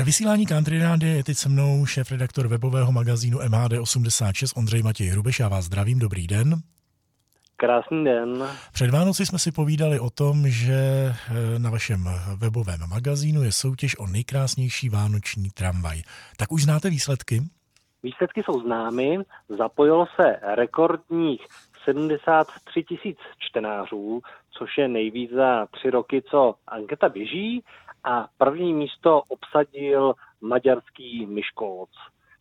Ve vysílání Country Rády je teď se mnou šéf-redaktor webového magazínu MHD86 Ondřej Matěj Hrubeš. Já vás zdravím, dobrý den. Krásný den. Před Vánoci jsme si povídali o tom, že eh, na vašem webovém magazínu je soutěž o nejkrásnější vánoční tramvaj. Tak už znáte výsledky? Výsledky jsou známy. Zapojilo se rekordních 73 tisíc čtenářů, což je nejvíc za tři roky, co anketa běží. A první místo obsadil maďarský Myškolc,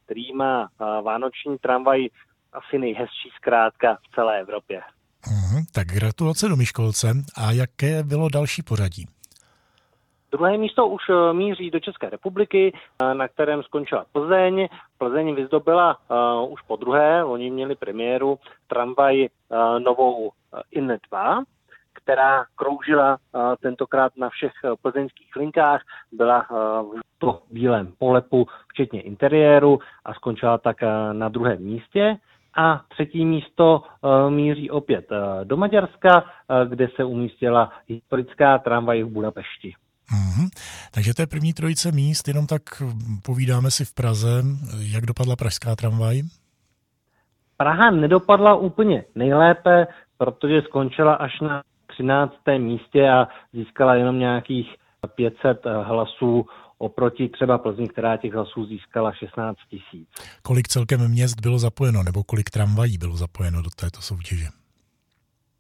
který má vánoční tramvaj asi nejhezčí zkrátka v celé Evropě. Uhum, tak gratulace do Myškolce. A jaké bylo další pořadí? Druhé místo už eh, míří do České republiky, eh, na kterém skončila Plzeň. Plzeň vyzdobila uh, už po druhé, oni měli premiéru tramvaj uh, novou uh, IN 2, která kroužila tentokrát na všech plzeňských linkách, byla uh, v to bílém polepu, včetně interiéru a skončila tak uh, na druhém místě. A třetí místo míří opět do Maďarska, kde se umístila historická tramvaj v Budapešti. Mm-hmm. Takže to je první trojice míst, jenom tak povídáme si v Praze, jak dopadla pražská tramvaj? Praha nedopadla úplně nejlépe, protože skončila až na 13. místě a získala jenom nějakých 500 hlasů oproti třeba Plzni, která těch hlasů získala 16 tisíc. Kolik celkem měst bylo zapojeno, nebo kolik tramvají bylo zapojeno do této soutěže?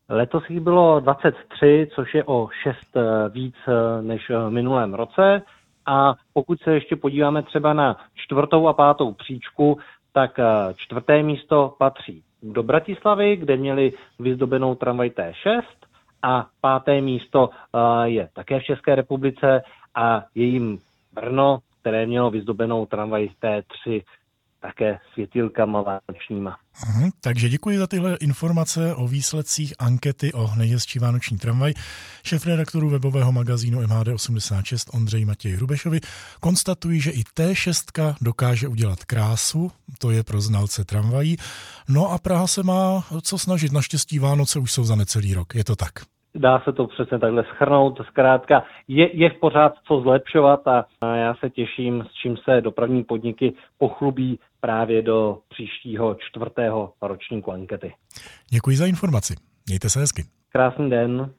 Letos jich bylo 23, což je o 6 eh, víc eh, než v minulém roce. A pokud se ještě podíváme třeba na čtvrtou a pátou příčku, tak eh, čtvrté místo patří do Bratislavy, kde měli vyzdobenou tramvaj T6 a páté místo je také v České republice a jejím Brno, které mělo vyzdobenou tramvaj T3 také světilkama vánočníma. Uhum, takže děkuji za tyhle informace o výsledcích ankety o nejhezčí vánoční tramvaj. Šéf redaktoru webového magazínu MHD86 Ondřej Matěj Hrubešovi konstatují, že i T6 dokáže udělat krásu, to je pro znalce tramvají. No a Praha se má co snažit, naštěstí Vánoce už jsou za necelý rok, je to tak dá se to přesně takhle schrnout. Zkrátka je, je v pořád co zlepšovat a, a já se těším, s čím se dopravní podniky pochlubí právě do příštího čtvrtého ročníku ankety. Děkuji za informaci. Mějte se hezky. Krásný den.